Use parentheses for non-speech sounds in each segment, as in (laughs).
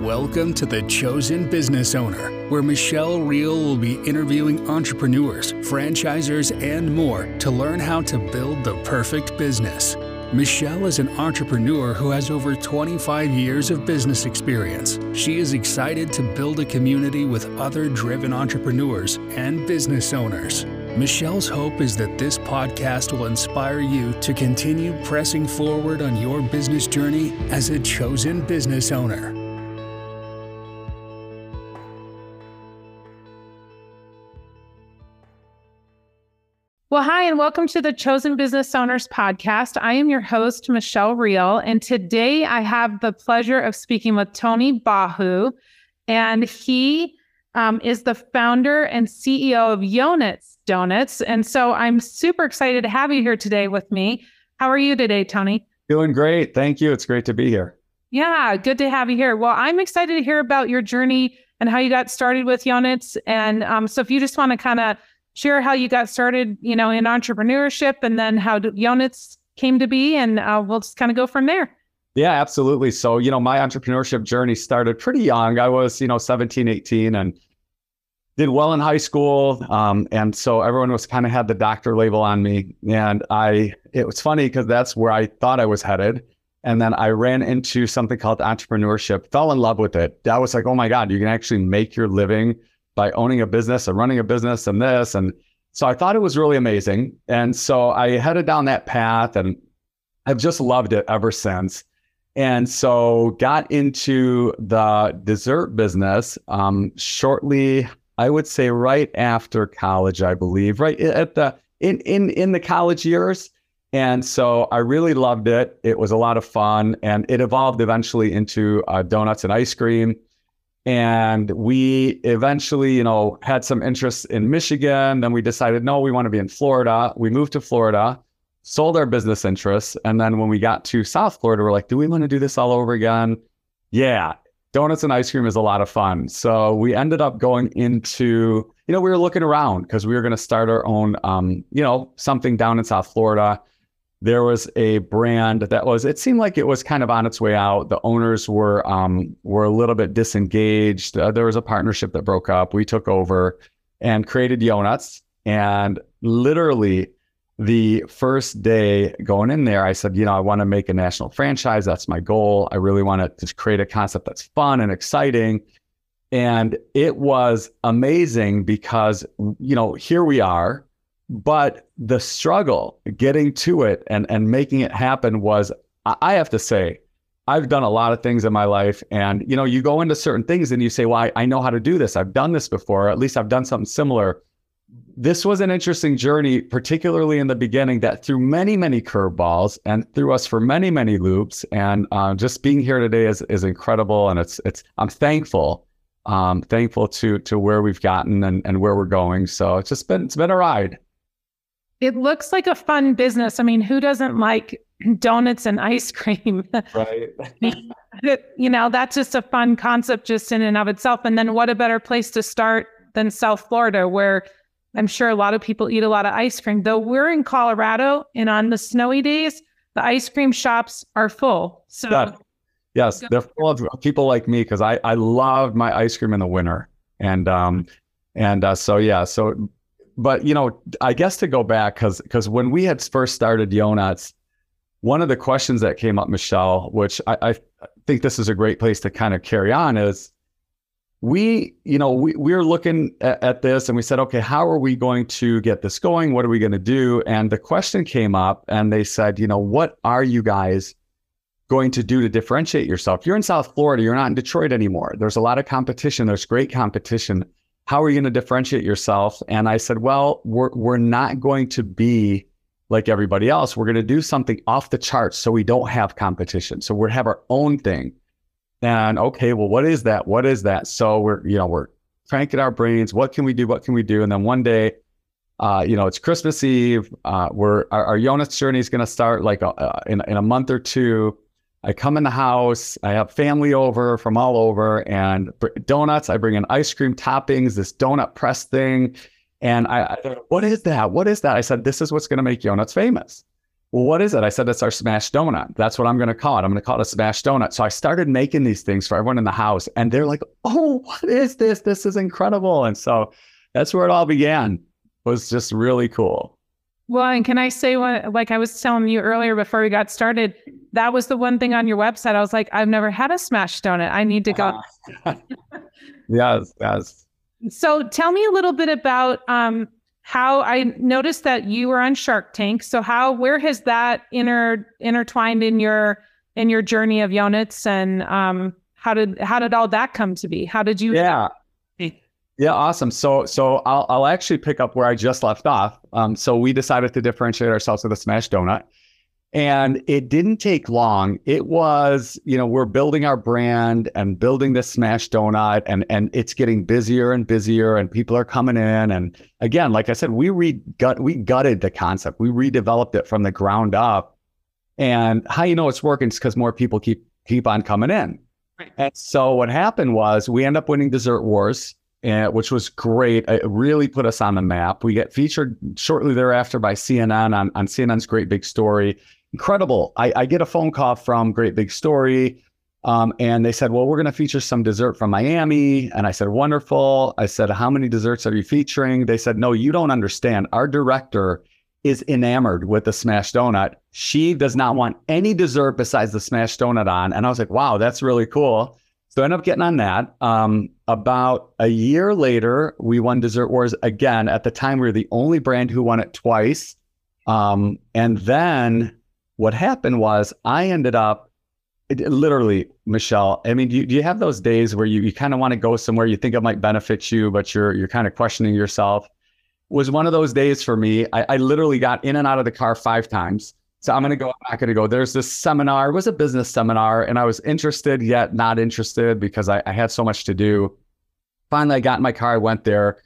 Welcome to The Chosen Business Owner, where Michelle Riehl will be interviewing entrepreneurs, franchisors, and more to learn how to build the perfect business. Michelle is an entrepreneur who has over 25 years of business experience. She is excited to build a community with other driven entrepreneurs and business owners. Michelle's hope is that this podcast will inspire you to continue pressing forward on your business journey as a chosen business owner. And welcome to the Chosen Business Owners podcast. I am your host, Michelle Riehl, and today I have the pleasure of speaking with Tony Bahu, and he um, is the founder and CEO of Yonutz Donuts. And so I'm super excited to have you here today with me. How are you today, Tony? Doing great. Thank you. It's great to be here. Yeah, good to have you here. Well, I'm excited to hear about your journey and how you got started with Yonutz. And um, so if you just want to kind of share how you got started, you know, in entrepreneurship and then how Yonutz came to be. And uh, we'll just kind of go from there. Yeah, absolutely. So, you know, my entrepreneurship journey started pretty young. I was, you know, 17, 18 and did well in high school. Um, and so everyone was kind of had the doctor label on me. And I, it was funny because that's where I thought I was headed. And then I ran into something called entrepreneurship, fell in love with it. I was like, oh my God, you can actually make your living by owning a business and running a business and this. And so I thought it was really amazing. And so I headed down that path and I've just loved it ever since. And so got into the dessert business um, shortly, I would say right after college, I believe, right at the in in in the college years. And so I really loved it. It was a lot of fun, and it evolved eventually into uh, donuts and ice cream. And we eventually, you know, had some interest in Michigan. Then we decided, no, we want to be in Florida. We moved to Florida, sold our business interests. And then when we got to South Florida, we're like, do we want to do this all over again? Yeah, donuts and ice cream is a lot of fun. So we ended up going into, you know, we were looking around because we were going to start our own, um, you know, something down in South Florida there was a brand that was it seemed like it was kind of on its way out. The owners were um, were a little bit disengaged. Uh, there was a partnership that broke up. We took over and created Yonutz. And literally the first day going in there i said you know i want to make a national franchise. That's my goal. I really want to create a concept that's fun and exciting. And it was amazing because you know here we are but the struggle getting to it and and making it happen was I have to say I've done a lot of things in my life and you know you go into certain things and you say well I, I know how to do this. I've done this before. Or at least I've done something similar. This was an interesting journey particularly in the beginning that threw many many curveballs and threw us for many many loops. And uh, just being here today is is incredible and it's it's I'm thankful um, thankful to to where we've gotten and, and where we're going. So it's just been it's been a ride it looks like a fun business. I mean, who doesn't like (clears throat) donuts and ice (laughs) cream? Right. you know, that's just a fun concept just in and of itself. And then what a better place to start than South Florida, where I'm sure a lot of people eat a lot of ice cream. Though we're in Colorado and on the snowy days, the ice cream shops are full. So yeah. yes, they're full of people like me because I I love my ice cream in the winter. And um and uh, so yeah, so but you know, I guess to go back because because when we had first started Yonutz, one of the questions that came up, Michelle, which I, I think this is a great place to kind of carry on, is we, you know, we we are looking at, at this and we said, okay, how are we going to get this going? What are we going to do? And the question came up, and they said, you know, what are you guys going to do to differentiate yourself? You're in South Florida, you're not in Detroit anymore. There's a lot of competition. There's great competition how are you going to differentiate yourself? And I said, well, we're, we're not going to be like everybody else. We're going to do something off the charts so we don't have competition. So we have our own thing. And okay, well, what is that? What is that? So we're, you know, we're cranking our brains. What can we do? What can we do? And then one day, uh, you know, it's Christmas Eve. Uh, we're our, our Yonutz journey is going to start like a, uh, in, in a month or two. I come in the house, I have family over from all over and donuts. I bring in ice cream toppings, this donut press thing. And I, I what is that? What is that? I said, this is what's going to make donuts famous. well, what is it? I said, it's our smashed donut. That's what I'm going to call it. I'm going to call it a smashed donut. So I started making these things for everyone in the house. And they're like, oh, what is this? This is incredible. And so that's where it all began. It was just really cool. Well, and can I say what, like I was telling you earlier before we got started, that was the one thing on your website. I was like, I've never had a smashed donut. I need to go. (laughs) yes, yes. So tell me a little bit about um, how I noticed that you were on Shark Tank. So how where has that inter intertwined in your in your journey of Yonutz and um, how did how did all that come to be? How did you Yeah. Yeah, awesome. So so I'll I'll actually pick up where I just left off. Um, so we decided to differentiate ourselves with a smash donut. And it didn't take long. It was, you know, we're building our brand and building this smash donut and and it's getting busier and busier and people are coming in. And again, like I said, we re gut we gutted the concept. We redeveloped it from the ground up. And how you know it's working is because more people keep keep on coming in. Right. And so what happened was we end up winning Dessert Wars, uh, which was great. It really put us on the map. We get featured shortly thereafter by CNN on, on CNN's Great Big Story incredible. I, I get a phone call from Great Big Story. Um, and they said, well, we're going to feature some dessert from Miami. And I said, wonderful. I said, how many desserts are you featuring? They said, no, you don't understand. Our director is enamored with the smashed donut. She does not want any dessert besides the smashed donut on. And I was like, wow, that's really cool. So I ended up getting on that. Um, about a year later, we won Dessert Wars again. At the time, we were the only brand who won it twice. Um, and then what happened was I ended up it, literally, Michelle. I mean, do you, do you have those days where you, you kind of want to go somewhere you think it might benefit you, but you're you're kind of questioning yourself? was one of those days for me. I, I literally got in and out of the car five times. So I'm going to go, I'm not going to go. There's this seminar, it was a business seminar, and I was interested yet not interested because I, I had so much to do. Finally, I got in my car, I went there,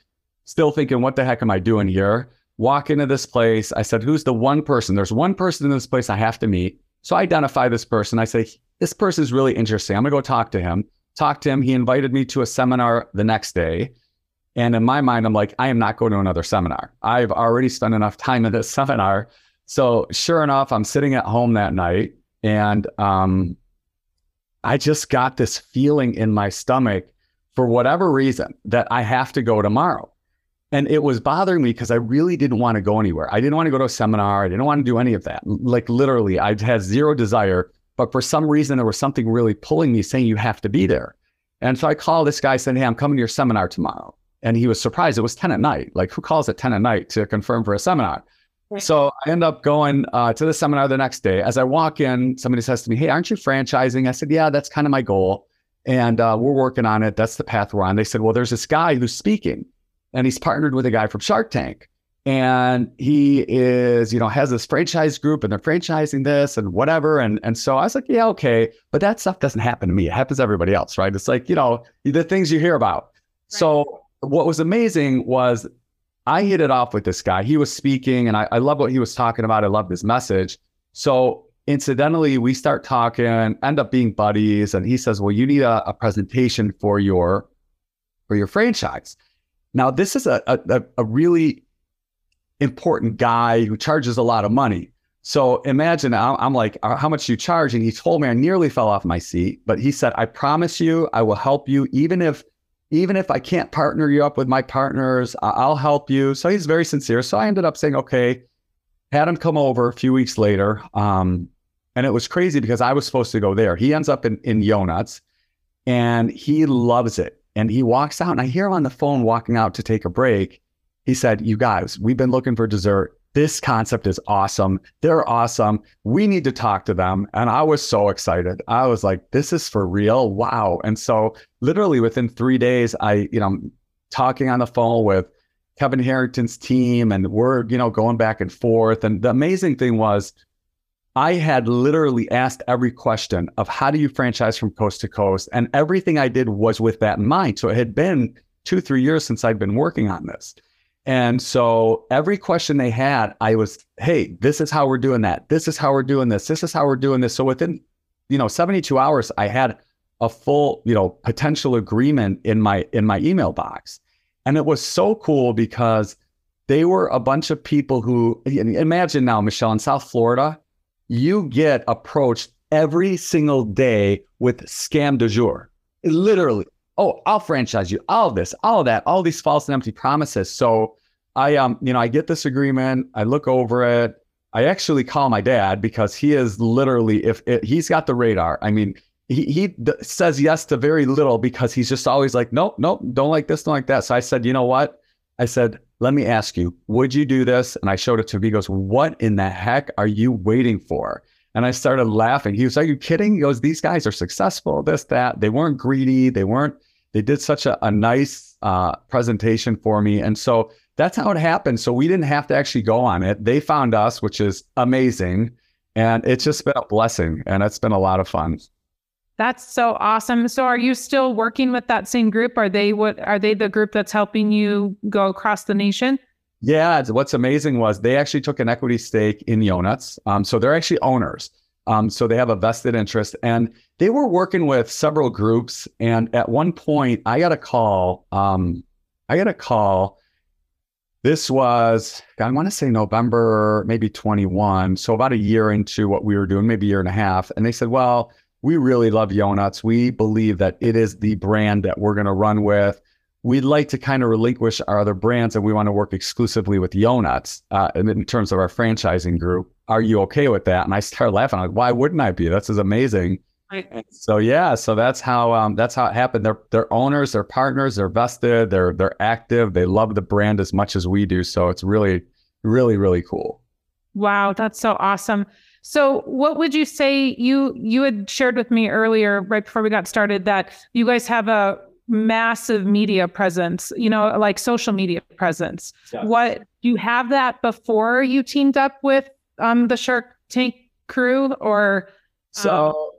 still thinking, what the heck am I doing here? walk into this place. I said, Who's the one person? There's one person in this place I have to meet. So I identify this person. I say, This person is really interesting. I'm going to go talk to him. Talk to him. He invited me to a seminar the next day. And in my mind, I'm like, I am not going to another seminar. I've already spent enough time in this (laughs) seminar. So sure enough, I'm sitting at home that night and um, I just got this feeling in my stomach for whatever reason that I have to go tomorrow. And it was bothering me because I really didn't want to go anywhere. I didn't want to go to a seminar. I didn't want to do any of that. Like literally, I had zero desire. But for some reason, there was something really pulling me saying you have to be there. And so I called this guy saying, Hey, I'm coming to your seminar tomorrow. And he was surprised. It was 10 at night. Like, who calls at 10 at night to confirm for a seminar? So I end up going uh, to the seminar the next day. As I walk in, somebody says to me, Hey, aren't you franchising? I said, Yeah, that's kind of my goal. And uh, we're working on it. That's the path we're on. They said, Well, there's this guy who's speaking and he's partnered with a guy from Shark Tank. And he is, you know, has this franchise group and they're franchising this and whatever. And and so I was like, yeah, okay. But that stuff doesn't happen to me. It happens to everybody else, right? It's like, you know, the things you hear about. Right. So what was amazing was I hit it off with this guy. He was speaking and I, I love what he was talking about. I love his message. So incidentally, we start talking, end up being buddies. And he says, Well, you need a, a presentation for your for your franchise. Now, this is a, a, a really important guy who charges a lot of money. So imagine I'm like, uh, how much you charge? And he told me I nearly fell off my seat, but he said, I promise you, I will help you, even if even if I can't partner you up with my partners, I'll help you. So he's very sincere. So I ended up saying, okay, had him come over a few weeks later. Um, and it was crazy because I was supposed to go there. He ends up in, in Yonutz and he loves it. And he walks out, and I hear him on the phone walking out to take a break. He said, You guys, we've been looking for dessert. This concept is awesome. They're awesome. We need to talk to them. And I was so excited. I was like, This is for real. Wow. And so, literally within three days, I, you know, talking on the phone with Kevin Harrington's team, and we're, you know, going back and forth. And the amazing thing was, I had literally asked every question of how do you franchise from coast to coast? And everything I did was with that in mind. So it had been two, three years since I'd been working on this. And so every question they had, I was, hey, this is how we're doing that. This is how we're doing this. This is how we're doing this. So within, you know, 72 hours, I had a full, you know, potential agreement in my in my email box. And it was so cool because they were a bunch of people who imagine now, Michelle, in South Florida, you get approached every single day with scam de jour. Literally, oh, I'll franchise you, all of this, all of that, all these false and empty promises. So I um, you know, I get this agreement, I look over it. I actually call my dad because he is literally if it, he's got the radar. I mean, he he d- says yes to very little because he's just always like, nope, nope, don't like this, don't like that. So I said, you know what? I said, let me ask you, would you do this? And I showed it to him. He goes, what in the heck are you waiting for? And I started laughing. He was, are you kidding? He goes, these guys are successful, this, that. They weren't greedy. They weren't, they did such a, a nice uh, presentation for me. And so that's how it happened. So we didn't have to actually go on it. They found us, which is amazing. And it's just been a blessing and it's been a lot of fun. That's so awesome. So are you still working with that same group? Are they what are they the group that's helping you go across the nation? Yeah, what's amazing was they actually took an equity stake in Yonutz. Um, so they're actually owners. Um, so they have a vested interest and they were working with several groups. And at one point I got a call. Um, I got a call. This was, I want to say November, maybe 21. So about a year into what we were doing, maybe a year and a half. And they said, well, we really love Yonutz. We believe that it is the brand that we're going to run with. We'd like to kind of relinquish our other brands and we want to work exclusively with Yonutz uh, in terms of our franchising group. Are you okay with that? And I started laughing. I'm like, why wouldn't I be? This is amazing. Right. So yeah, so that's how um, that's how it happened. They're they're owners, they're partners, they're vested, they're they're active, they love the brand as much as we do. So it's really, really, really cool. Wow, that's so awesome. So what would you say you you had shared with me earlier right before we got started that you guys have a massive media presence, you know, like social media presence. Yeah. What you have that before you teamed up with um the Shark Tank crew or so um...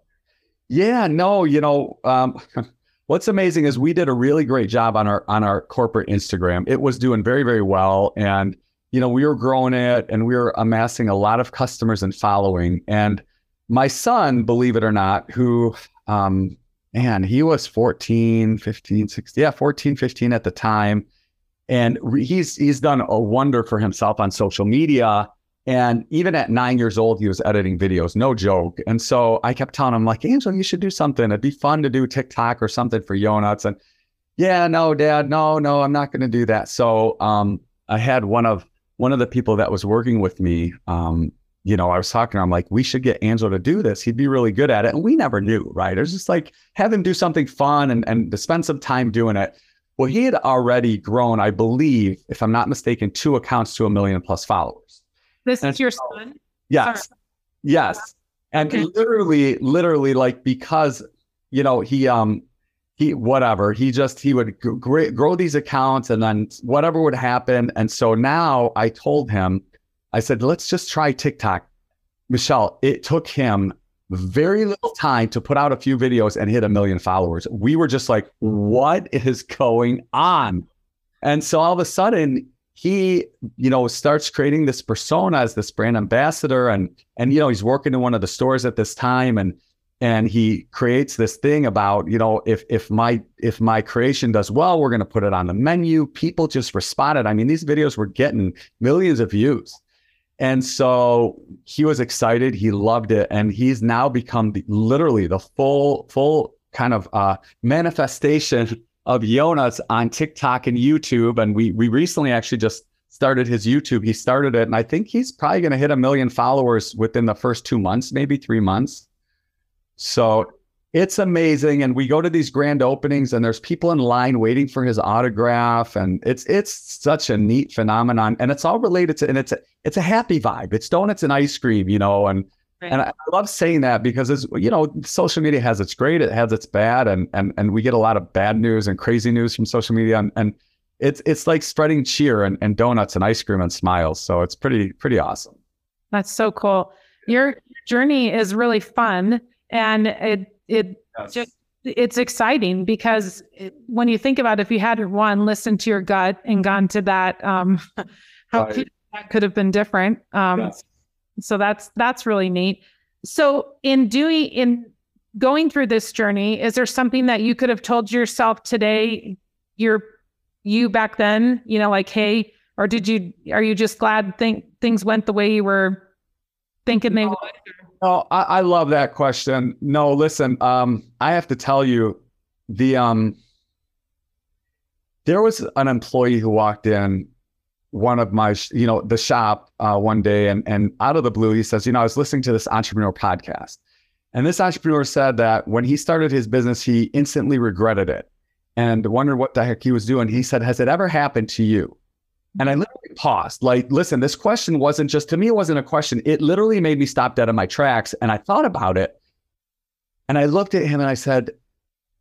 yeah, no, you know, um (laughs) what's amazing is we did a really great job on our on our corporate Instagram. It was doing very very well and you know, we were growing it and we were amassing a lot of customers and following. And my son, believe it or not, who, um, man, he was 14, 15, 16, yeah, 14, 15 at the time. And he's he's done a wonder for himself on social media. And even at nine years old, he was editing videos, no joke. And so I kept telling him, like, Angel, you should do something. It'd be fun to do TikTok or something for Yonutz. And yeah, no, dad, no, no, I'm not going to do that. So um, I had one of one of the people that was working with me, um, you know, I was talking, I'm like, we should get Angelo to do this. He'd be really good at it. And we never knew, right? It was just like have him do something fun and, and to spend some time doing it. Well, he had already grown, I believe, if I'm not mistaken, two accounts to a million plus followers. This and is your son? Yes. Sorry. Yes. And okay. literally, literally, like because, you know, he um he whatever he just he would grow, grow these accounts and then whatever would happen and so now i told him i said let's just try tiktok. Michelle it took him very little time to put out a few videos and hit a million followers. We were just like what is going on? And so all of a sudden he you know starts creating this persona as this brand ambassador and and you know he's working in one of the stores at this time and and he creates this thing about you know if if my if my creation does well we're going to put it on the menu. People just responded. I mean these videos were getting millions of views and so he was excited. He loved it. And he's now become the, literally the full full kind of uh, manifestation of Yonutz on TikTok and YouTube. And we we recently actually just started his YouTube. He started it. And I think he's probably going to hit a million followers within the first 2 months maybe 3 months. So it's amazing. And we go to these grand openings and there's people in line waiting for his autograph. And it's it's such a neat phenomenon. And it's all related to and it's a it's a happy vibe. It's donuts and ice cream, you know, and right. and I love saying that because it's you know, social media has its great, it has its bad, and and and we get a lot of bad news and crazy news from social media. And, and it's it's like spreading cheer and, and donuts and ice cream and smiles. So it's pretty, pretty awesome. That's so cool. Your journey is really fun and it it yes. just it's exciting because it, when you think about it, if you hadn't one listened to your gut and gone to that um (laughs) how right. could, that could have been different um yes. so that's that's really neat so in doing in going through this journey is there something that you could have told yourself today you're you back then you know like hey or did you are you just glad think things went the way you were thinking they would? Oh, I, I love that question. No, listen, um, I have to tell you, the um, there was an employee who walked in one of my, you know, the shop uh, one day, and and out of the blue, he says, you know, I was listening to this entrepreneur podcast, and this entrepreneur said that when he started his business, he instantly regretted it and wondered what the heck he was doing. He said, "Has it ever happened to you?" And I literally paused. Like, listen, this question wasn't just to me, it wasn't a question. It literally made me stop dead in my tracks. And I thought about it. And I looked at him and I said,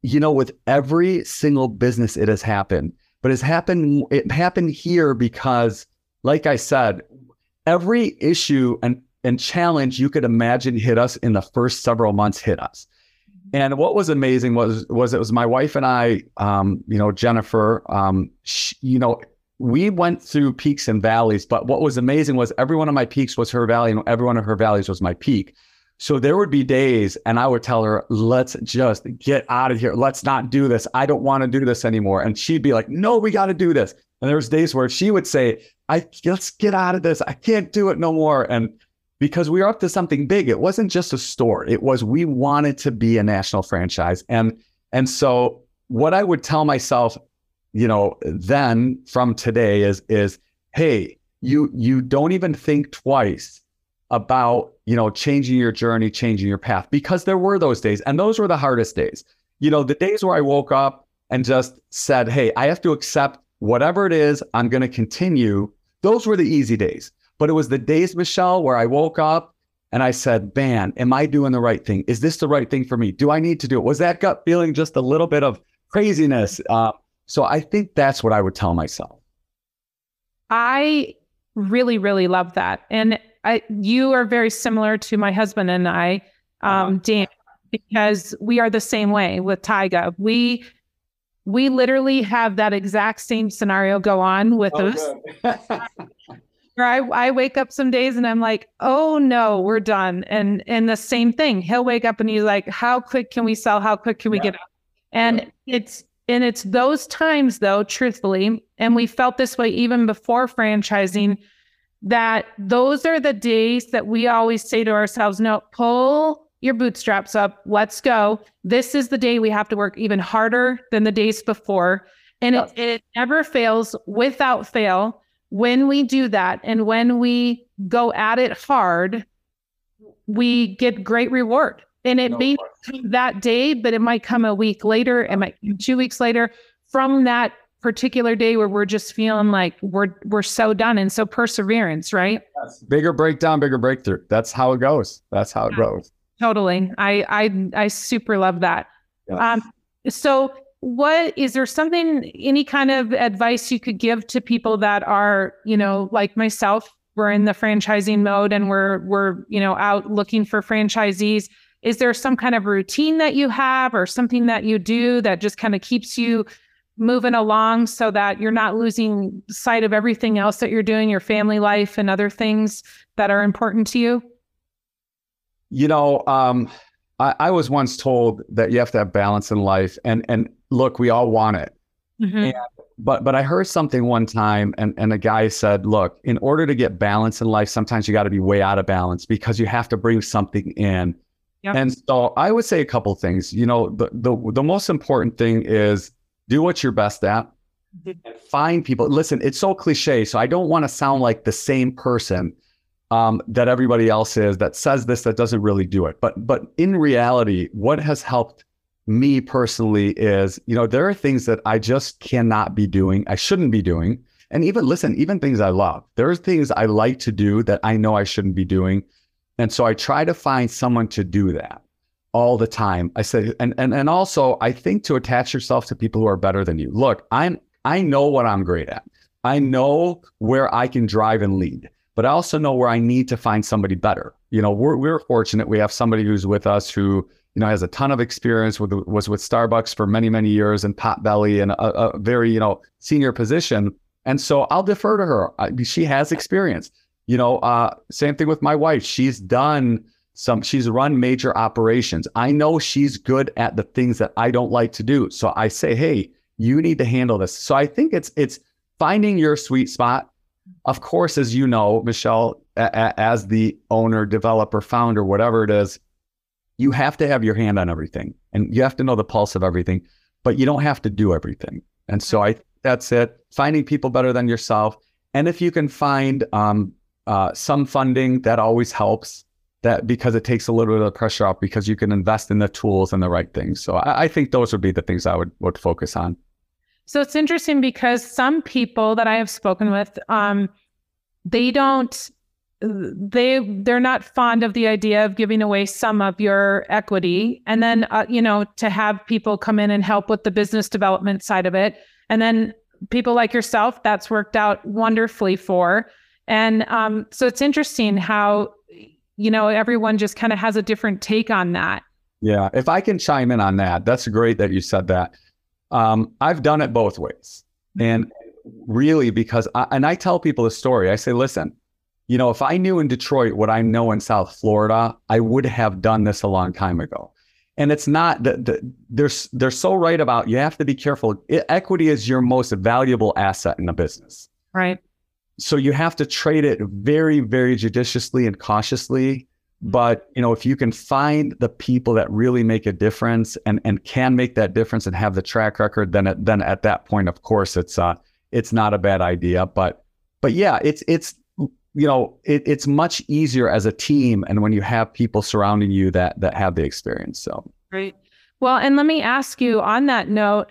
you know, with every single business, it has happened, but it's happened, it happened here because, like I said, every issue and, and challenge you could imagine hit us in the first several months hit us. And what was amazing was was it was my wife and I, um, you know, Jennifer, um, she, you know, we went through peaks and valleys, but what was amazing was every one of my peaks was her valley, and every one of her valleys was my peak. So there would be days, and I would tell her, "Let's just get out of here. Let's not do this. I don't want to do this anymore." And she'd be like, "No, we got to do this." And there was days where she would say, "I let's get out of this. I can't do it no more." And because we were up to something big, it wasn't just a store. It was we wanted to be a national franchise, and and so what I would tell myself you know, then from today is is hey, you you don't even think twice about you know changing your journey, changing your path because there were those days, and those were the hardest days. You know, the days where I woke up and just said, hey, I have to accept whatever it is. I'm going to continue. Those were the easy days. But it was the days, Michelle, where I woke up and I said, man, am I doing the right thing? Is this the right thing for me? Do I need to do it? Was that gut feeling just a little bit of craziness? Uh, so I think that's what I would tell myself. I really, really love that. And I, you are very similar to my husband and I, um, uh-huh. Dan, because we are the same way with Taiga. We we literally have that exact same scenario go on with oh, us. (laughs) Where I, I wake up some days and I'm like, oh no, we're done. And and the same thing. He'll wake up and he's like, how quick can we sell? How quick can we yeah. get up? And yeah. it's and it's those times, though, truthfully, and we felt this way even before franchising, that those are the days that we always say to ourselves, no, pull your bootstraps up. Let's go. This is the day we have to work even harder than the days before. And it, it never fails without fail. When we do that and when we go at it hard, we get great reward. And it no may come that day, but it might come a week later. It might come two weeks later from that particular day where we're just feeling like we're we're so done. And so perseverance, right? Yes. Bigger breakdown, bigger breakthrough. That's how it goes. That's how it goes. Totally. I I I super love that. Yes. Um so what is there something any kind of advice you could give to people that are, you know, like myself, we're in the franchising mode and we're we're, you know, out looking for franchisees is there some kind of routine that you have or something that you do that just kind of keeps you moving along so that you're not losing sight of everything else that you're doing, your family life and other things that are important to you? You know, um, I, I, was once told that you have to have balance in life, and and look, we all want it. Mm-hmm. And, but but I heard something one time, and and a guy said, look, in order to get balance in life, sometimes you got to be way out of balance because you have to bring something in Yep. And so I would say a couple things. You know, the, the the most important thing is do what you're best at. Mm-hmm. Find people. Listen, it's so cliche, so I don't want to sound like the same person um, that everybody else is that says this that doesn't really do it. But but in reality, what has helped me personally is, you know, there are things that I just cannot be doing. I shouldn't be doing. And even listen, even things I love. There are things I like to do that I know I shouldn't be doing. And so I try to find someone to do that all the time. I said, and and and also I think to attach yourself to people who are better than you. Look, I'm I know what I'm great at. I know where I can drive and lead, but I also know where I need to find somebody better. You know, we're we're fortunate we have somebody who's with us who you know has a ton of experience with was with Starbucks for many many years and Potbelly and a, a very you know senior position. And so I'll defer to her. I, she has experience you know, uh, same thing with my wife. She's done some, she's run major operations. I know she's good at the things that I don't like to do. So I say, hey, you need to handle this. So I think it's it's finding your sweet spot, Of course, as you know, Michelle, a- a- as the owner, developer, founder, whatever it is, you have to have your hand on everything and you have to know the pulse of everything, but you don't have to do everything. And so I that's it. Finding people better than yourself. And if you can find um, uh, some funding, that always helps. That because it takes a little bit of pressure off because you can invest in the tools and the right things. So I, I think those would be the things I would would focus on. So it's interesting because some people that I have spoken with, um, they don't they they're not fond of the idea of giving away some of your equity and then uh, you know to have people come in and help with the business development side of it and then people like yourself that's worked out wonderfully for and um, so it's interesting how you know everyone just kind of has a different take on that yeah if i can chime in on that that's great that you said that um, i've done it both ways and really because I, and i tell people the story i say listen you know, if I knew in Detroit what I know in South Florida, I would have done this a long time ago. And it's not that the, they're they're so right about you have to be careful. It, equity is your most valuable asset in a business, right? So you have to trade it very, very judiciously and cautiously. Mm-hmm. But you know, if you can find the people that really make a difference and and can make that difference and have the track record, then it, then at that point, of course, it's uh it's not a bad idea. But but yeah, it's it's you know, it, it's much easier as a team and when you have people surrounding you that that have the experience. So great. Well, and let me ask you on that note,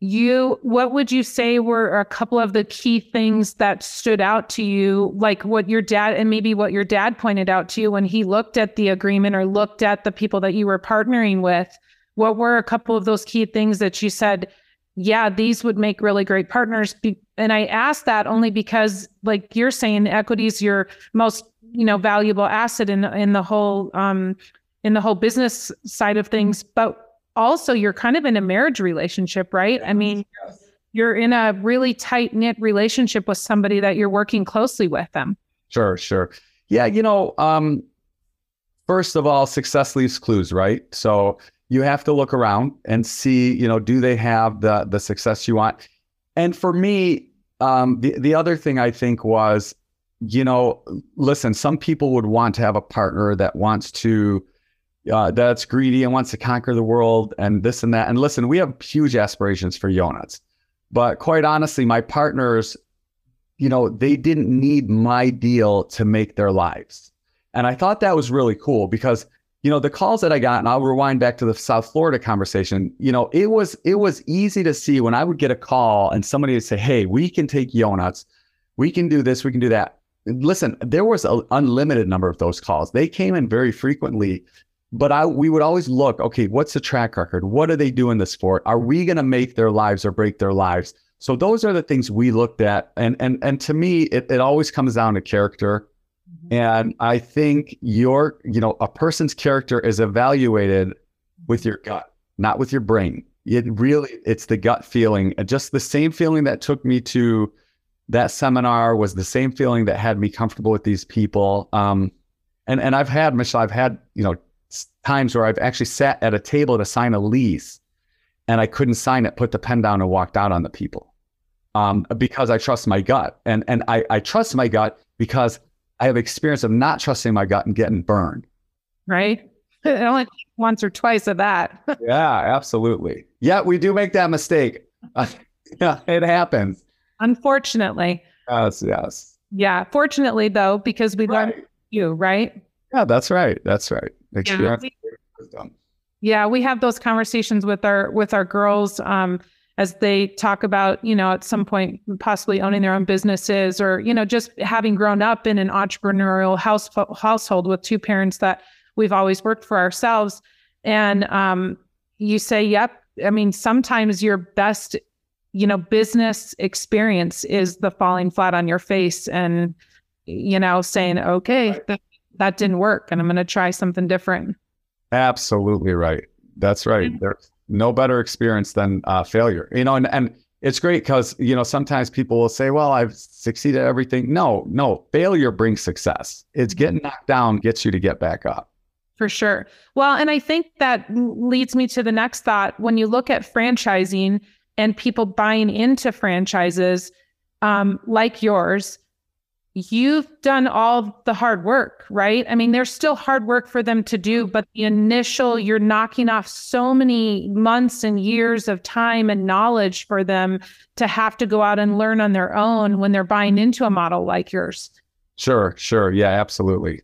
you what would you say were a couple of the key things that stood out to you, like what your dad and maybe what your dad pointed out to you when he looked at the agreement or looked at the people that you were partnering with? What were a couple of those key things that you said, yeah, these would make really great partners? And I ask that only because, like you're saying, equity is your most you know valuable asset in in the whole um, in the whole business side of things, but also you're kind of in a marriage relationship, right? I mean, you're in a really tight knit relationship with somebody that you're working closely with them. Sure, sure. Yeah, you know, um, first of all, success leaves clues, right? So you have to look around and see, you know, do they have the the success you want? And for me, um, the the other thing I think was, you know, listen, some people would want to have a partner that wants to uh, that's greedy and wants to conquer the world and this and that. And listen, we have huge aspirations for Yonutz, but quite honestly, my partners, you know, they didn't need my deal to make their lives. And I thought that was really cool because you know the calls that i got and i'll rewind back to the south florida conversation you know it was it was easy to see when i would get a call and somebody would say hey we can take yonutz. We can do this. We can do that. Listen there was an unlimited number of those calls. They came in very frequently but I, we would always look okay what's the track record what are they doing this for are we going to make their lives or break their lives so those are the things we looked at and and and to me it, it always comes down to character and I think your, you know, a person's character is evaluated with your gut, not with your brain. It really, it's the gut feeling. And just the same feeling that took me to that seminar was the same feeling that had me comfortable with these people. Um, and and I've had Michelle, I've had you know times where I've actually sat at a table to sign a lease, and I couldn't sign it, put the pen down, and walked out on the people, um, because I trust my gut, and and I I trust my gut because I have experience of not trusting my gut and getting burned. Right. (laughs) Only once or twice of that. (laughs) yeah, absolutely. Yeah, we do make that mistake. Uh, (laughs) yeah, it happens. Unfortunately. Yes, yes. Yeah. Fortunately, though, because we right. learned you, right? Yeah, that's right. That's right. Experience. Yeah, we, yeah, we have those conversations with our with our girls. Um, as they talk about, you know, at some point possibly owning their own businesses or, you know, just having grown up in an entrepreneurial house, household with two parents that we've always worked for ourselves. And um, you say, yep. I mean, sometimes your best, you know, business experience is the falling flat on your face and, you know, saying, okay, right. That, didn't work and I'm going to try something different. Absolutely right. That's right. There's no better experience than uh, failure. You know, and and it's great because you know sometimes people will say, "Well, I've succeeded at everything." No, no, failure brings success. It's getting mm-hmm. knocked down gets you to get back up. For sure. Well, and I think that leads me to the next thought. When you look at franchising and people buying into franchises um, like yours, you've done all the hard work, right? I mean, there's still hard work for them to do, but the initial, you're knocking off so many months and years of time and knowledge for them to have to go out and learn on their own when they're buying into a model like yours. Sure, sure. Yeah, absolutely.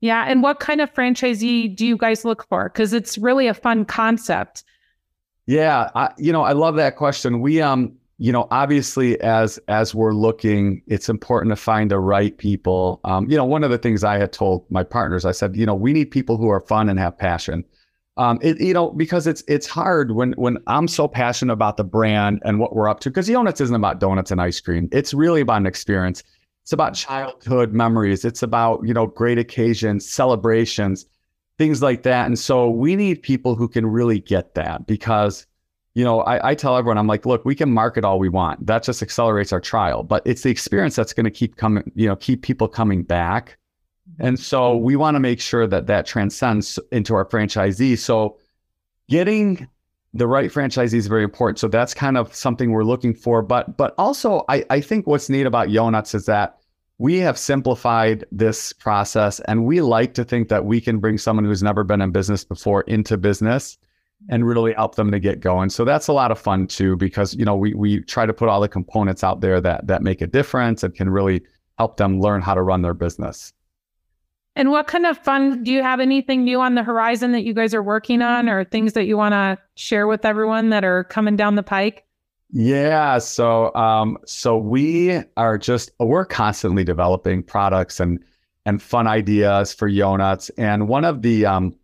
Yeah. And what kind of franchisee do you guys look for? Because it's really a fun concept. Yeah, I, you know, I love that question. We um you know, obviously, as as we're looking, it's important to find the right people. Um, you know, one of the things I had told my partners, I said, you know, we need people who are fun and have passion. Um, it, you know, because it's it's hard when when I'm so passionate about the brand and what we're up to. Because donuts isn't about donuts and ice cream. It's really about an experience. It's about childhood memories. It's about you know great occasions, celebrations, things like that. And so we need people who can really get that because you know, I, I, tell everyone, I'm like, look, we can market all we want. That just accelerates our trial, but it's the experience that's going to keep coming, you know, keep people coming back. And so mm-hmm. we want to make sure that that transcends into our franchisees. So getting the right franchisee is very important. So that's kind of something we're looking for. But but also, I, I think what's neat about Yonutz is that we have simplified this process, and we like to think that we can bring someone who's never been in business before into business and really help them to get going. So that's a lot of fun too, because you know we we try to put all the components out there that that make a difference and can really help them learn how to run their business. And what kind of fun do you have anything new on the horizon that you guys are working on or things that you want to share with everyone that are coming down the pike? Yeah, so um so we are just we're constantly developing products and and fun ideas for Yonutz. And one of the um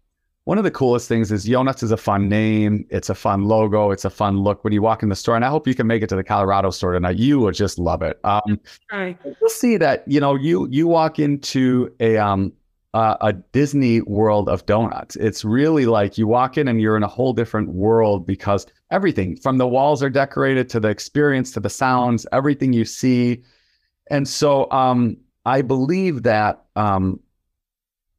one of the coolest things is Yonutz is a fun name. It's a fun logo. It's a fun look when you walk in the store. And I hope you can make it to the Colorado store tonight. You will just love it. Um, right. You'll see that you know you you walk into a um uh, a Disney world of donuts. It's really like you walk in and you're in a whole different world because everything from the walls are decorated to the experience to the sounds, everything you see. And so um, I believe that um,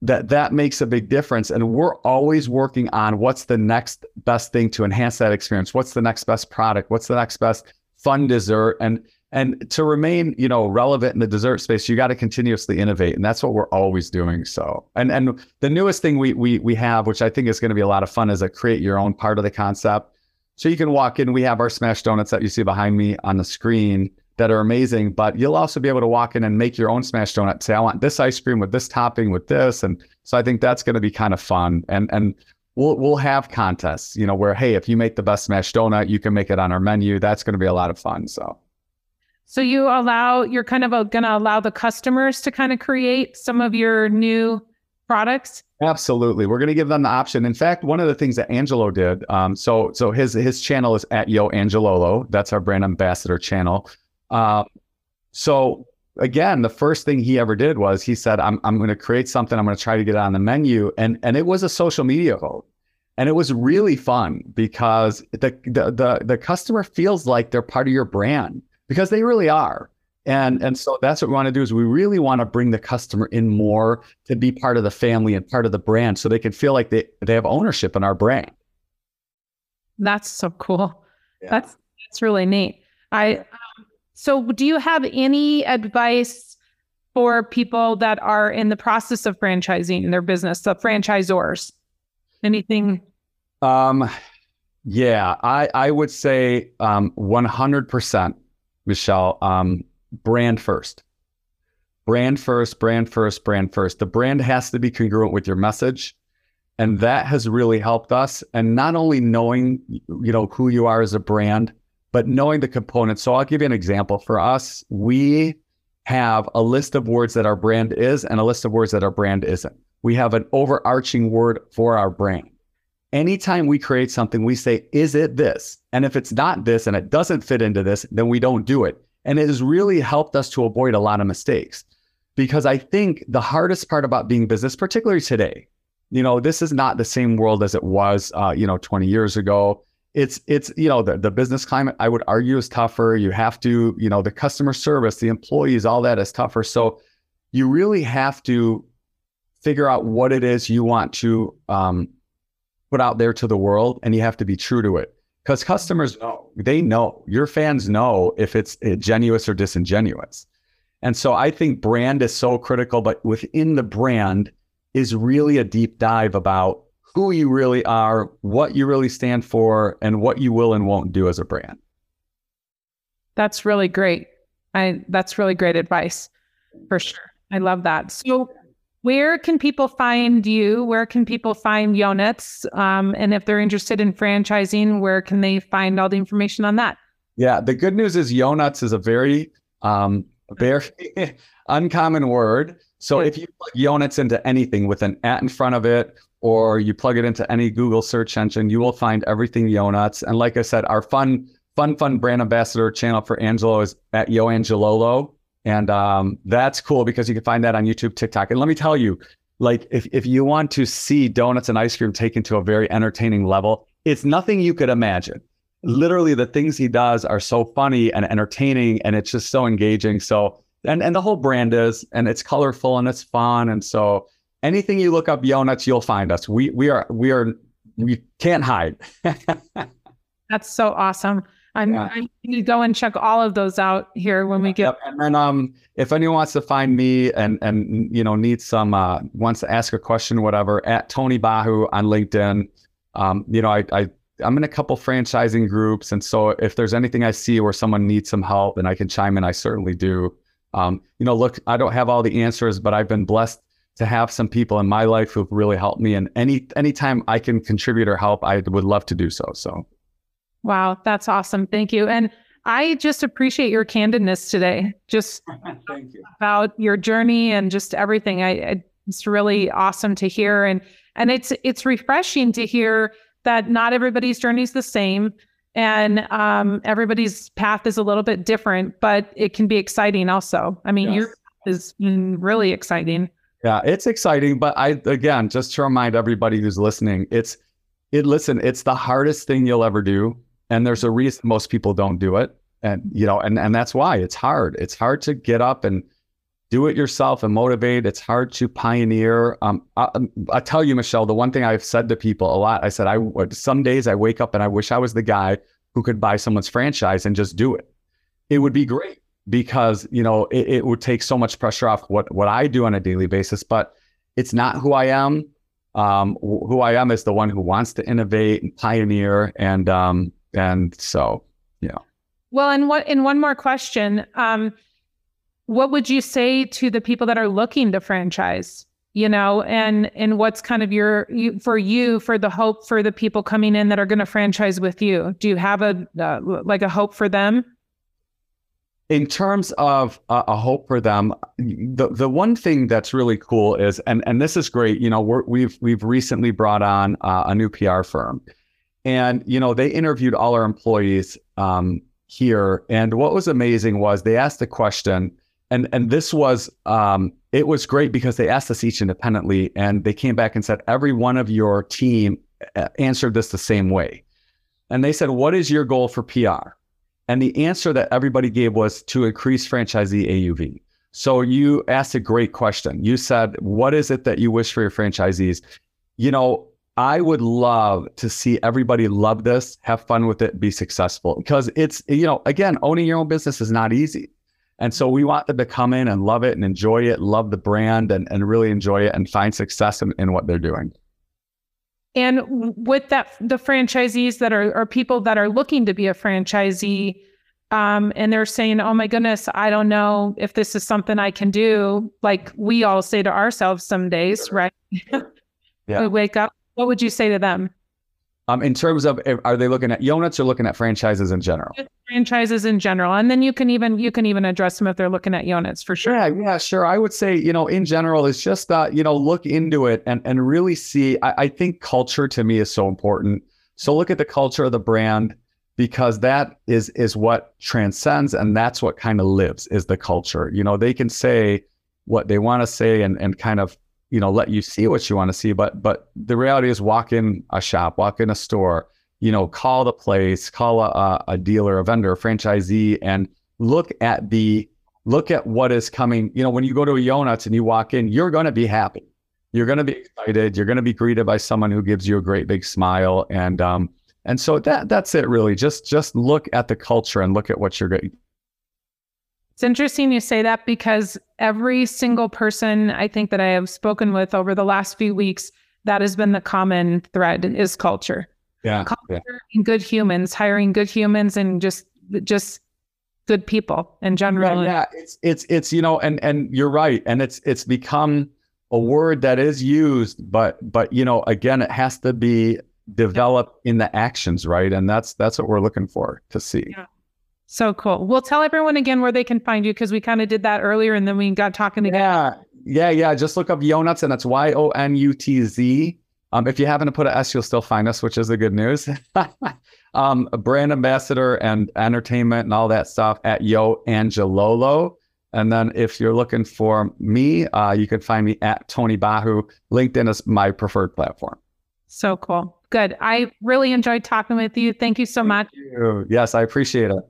that that makes a big difference. And we're always working on what's the next best thing to enhance that experience. What's the next best product? What's the next best fun dessert? And and to remain you know relevant in the dessert space you got to continuously innovate. And that's what we're always doing so. And and the newest thing we we we have which i think is going to be a lot of fun is a create your own part of the concept. So you can walk in we have our smash donuts that you see behind me on the screen that are amazing. But you'll also be able to walk in and make your own smash donut. Say, I want this ice cream with this topping with this, and so I think that's going to be kind of fun. And and we'll we'll have contests, you know, where hey, if you make the best smash donut, you can make it on our menu. That's going to be a lot of fun. So. So you allow you're kind of going to allow the customers to kind of create some of your new products. Absolutely, we're going to give them the option. In fact, one of the things that Angelo did, um, so so his his channel is at Yo Angelolo. That's our brand ambassador channel. Um, so again, the first thing he ever did was he said, "I'm I'm going to create something. I'm going to try to get it on the menu," and and it was a social media vote, and it was really fun because the the the, the customer feels like they're part of your brand because they really are. And and so that's what we want to do is we really want to bring the customer in more to be part of the family and part of the brand so they can feel like they, they have ownership in our brand. That's so cool. Yeah. That's that's really neat. I so, do you have any advice for people that are in the process of franchising their business, the franchisors? Anything? Um, yeah, I I would say um 100%, Michelle. Um, brand first. Brand first, brand first, brand first. The brand has to be congruent with your message. And that has really helped us. And not only knowing, you know, who you are as a brand, but knowing the components. So I'll give you an example. For us, we have a list of words that our brand is and a list of words that our brand isn't. We have an overarching word for our brand. Anytime we create something, we say, is it this? And if it's not this and it doesn't fit into this, then we don't do it. And it has really helped us to avoid a lot of mistakes because I think the hardest part about being business, particularly today, you know, this is not the same world as it was, uh, you know, 20 years ago it's it's you know the, the business climate i would argue is tougher. You have to you know the customer service the employees all that is tougher. So you really have to figure out what it is you want to um, put out there to the world and you have to be true to it. Because customers know. They know. Your fans know if it's genuine or disingenuous. And so I think brand is so critical, but within the brand is really a deep dive about who you really are, what you really stand for, and what you will and won't do as a brand. That's really great. I that's really great advice for sure. I love that. So where can people find you? Where can people find Yonutz? Um, and if they're interested in franchising, where can they find all the information on that? Yeah, the good news is Yonutz is a very um, very (laughs) uncommon word. So if you plug Yonutz into anything with an at in front of it, or you plug it into any Google search engine, you will find everything Yonutz. And like I said, our fun, fun, fun brand ambassador channel for Angelo is at Yo Angelolo. And um, that's cool because you can find that on YouTube, TikTok. And let me tell you, like if, if you want to see donuts and ice cream taken to a very entertaining level, it's nothing you could imagine literally the things he does are so funny and entertaining and it's just so engaging. So and and the whole brand is and it's colorful and it's fun. And so anything you look up Yonutz, you'll find us. We we are we are we can't hide. (laughs) That's so awesome. I'm, yeah. I'm going to go and check all of those out here when we get. Yep. And then, um, if anyone wants to find me and and you know needs some uh, wants to ask a question, whatever, at Tony Bahu on LinkedIn. Um, you know, I I I'm in a couple franchising groups, and so if there's anything I see where someone needs some help and I can chime in, I certainly do. Um, you know, look, I don't have all the answers, but I've been blessed to have some people in my life who've really helped me, and any anytime I can contribute or help, I would love to do so. So, wow, that's awesome. Thank you, and I just appreciate your candidness today. Just (laughs) Thank you. about your journey and just everything. I, I it's really awesome to hear, and and it's it's refreshing to hear that not everybody's journey is the same and um, everybody's path is a little bit different, but it can be exciting also. I mean, yes. your is really exciting. Yeah, it's exciting, but I again, just to remind everybody who's listening, it's it listen, it's the hardest thing you'll ever do, and there's a reason most people don't do it, and you know, and and that's why it's hard. It's hard to get up and do it yourself and motivate. It's hard to pioneer. Um, I, I, tell you, Michelle, the one thing I've said to people a lot, I said, I would some days I wake up and I wish I was the guy who could buy someone's franchise and just do it. It would be great because you know it, it would take so much pressure off what what I do on a daily basis. But it's not who I am. Um, who I am is the one who wants to innovate and pioneer, and um, and so yeah. Well, and what in one more question. Um, what would you say to the people that are looking to franchise you know and and what's kind of your you, for you for the hope for the people coming in that are going to franchise with you do you have a uh, like a hope for them in terms of uh, a hope for them the the one thing that's really cool is and and this is great you know we have we've, we've recently brought on uh, a new PR firm. And you know they interviewed all our employees um, here. And what was amazing was they asked the question and and this was um, it was great because they asked us each independently, and they came back and said every one of your team uh, answered this the same way, and they said, "What is your goal for PR?" And the answer that everybody gave was to increase franchisee AUV. So you asked a great question. You said, "What is it that you wish for your franchisees?" You know, I would love to see everybody love this, have fun with it, be successful because it's, you know, again, owning your own business is not easy. And so we want them to come in and love it and enjoy it, love the brand and, and really enjoy it and find success in, in what they're doing. And with that, the franchisees that are, are people that are looking to be a franchisee, um, and they're saying, "Oh my goodness, I don't know if this is something I can do." Like we all say to ourselves some days, right? (laughs) yeah. we wake up. What would you say to them? Um, in terms of, are they looking at Yonutz or looking at franchises in general? Franchises in general, and then you can even you can even address them if they're looking at Yonutz for sure. Yeah, yeah, sure. I would say you know in general, it's just that you know look into it and and really see. I, I think culture to me is so important. So look at the culture of the brand because that is is what transcends and that's what kind of lives is the culture. You know, they can say what they want to say and and kind of you know let you see what you want to see but but the reality is walk in a shop walk in a store you know call the place call a, a dealer a vendor a franchisee and look at the look at what is coming. You know when you go to a Yonutz and you walk in you're going to be happy. You're going to be excited. You're going to be greeted by someone who gives you a great big smile and um and so that that's it really. Just just look at the culture and look at what you're It's interesting you say that because every single person I think that I have spoken with over the last few weeks, that has been the common thread is culture. Yeah. Culture yeah. and good humans, hiring good humans and just just good people in general. Yeah, yeah, it's it's it's you know, and and you're right, and it's it's become a word that is used, but but you know, again, it has to be developed in the actions, right? And that's that's what we're looking for to see. Yeah. So cool. We'll tell everyone again where they can find you because we kind of did that earlier and then we got talking again. Yeah, yeah, yeah. Just look up Yonutz and that's Y O N U T Z. Um, if you happen to put an S, you'll still find us, which is the good news. (laughs) um, a brand ambassador and entertainment and all that stuff at Yo Angelolo. And then if you're looking for me, uh, you can find me at Tony Bahu. LinkedIn is my preferred platform. So cool. Good. I really enjoyed talking with you. Thank you so Thank much. you. Yes, I appreciate it.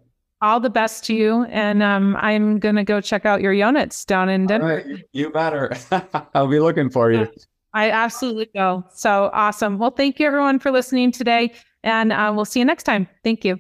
All the best to you. And um, I'm going to go check out your units down in Denver. right, you better. (laughs) I'll be looking for you. I absolutely will. So awesome. Well, thank you everyone for listening today. And uh, we'll see you next time. Thank you.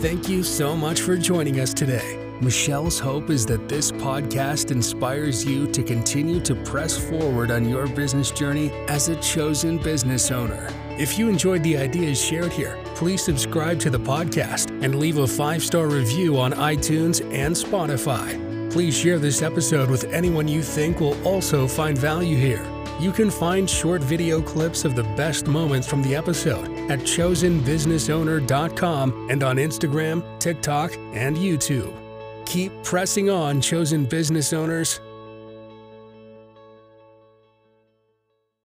Thank you so much for joining us today. Michelle's hope is that this podcast inspires you to continue to press forward on your business journey as a chosen business owner. If you enjoyed the ideas shared here, please subscribe to the podcast and leave a five star review on iTunes and Spotify. Please share this episode with anyone you think will also find value here. You can find short video clips of the best moments from the episode at chosenbusinessowner.com and on Instagram, TikTok, and YouTube. Keep pressing on, chosen business owners.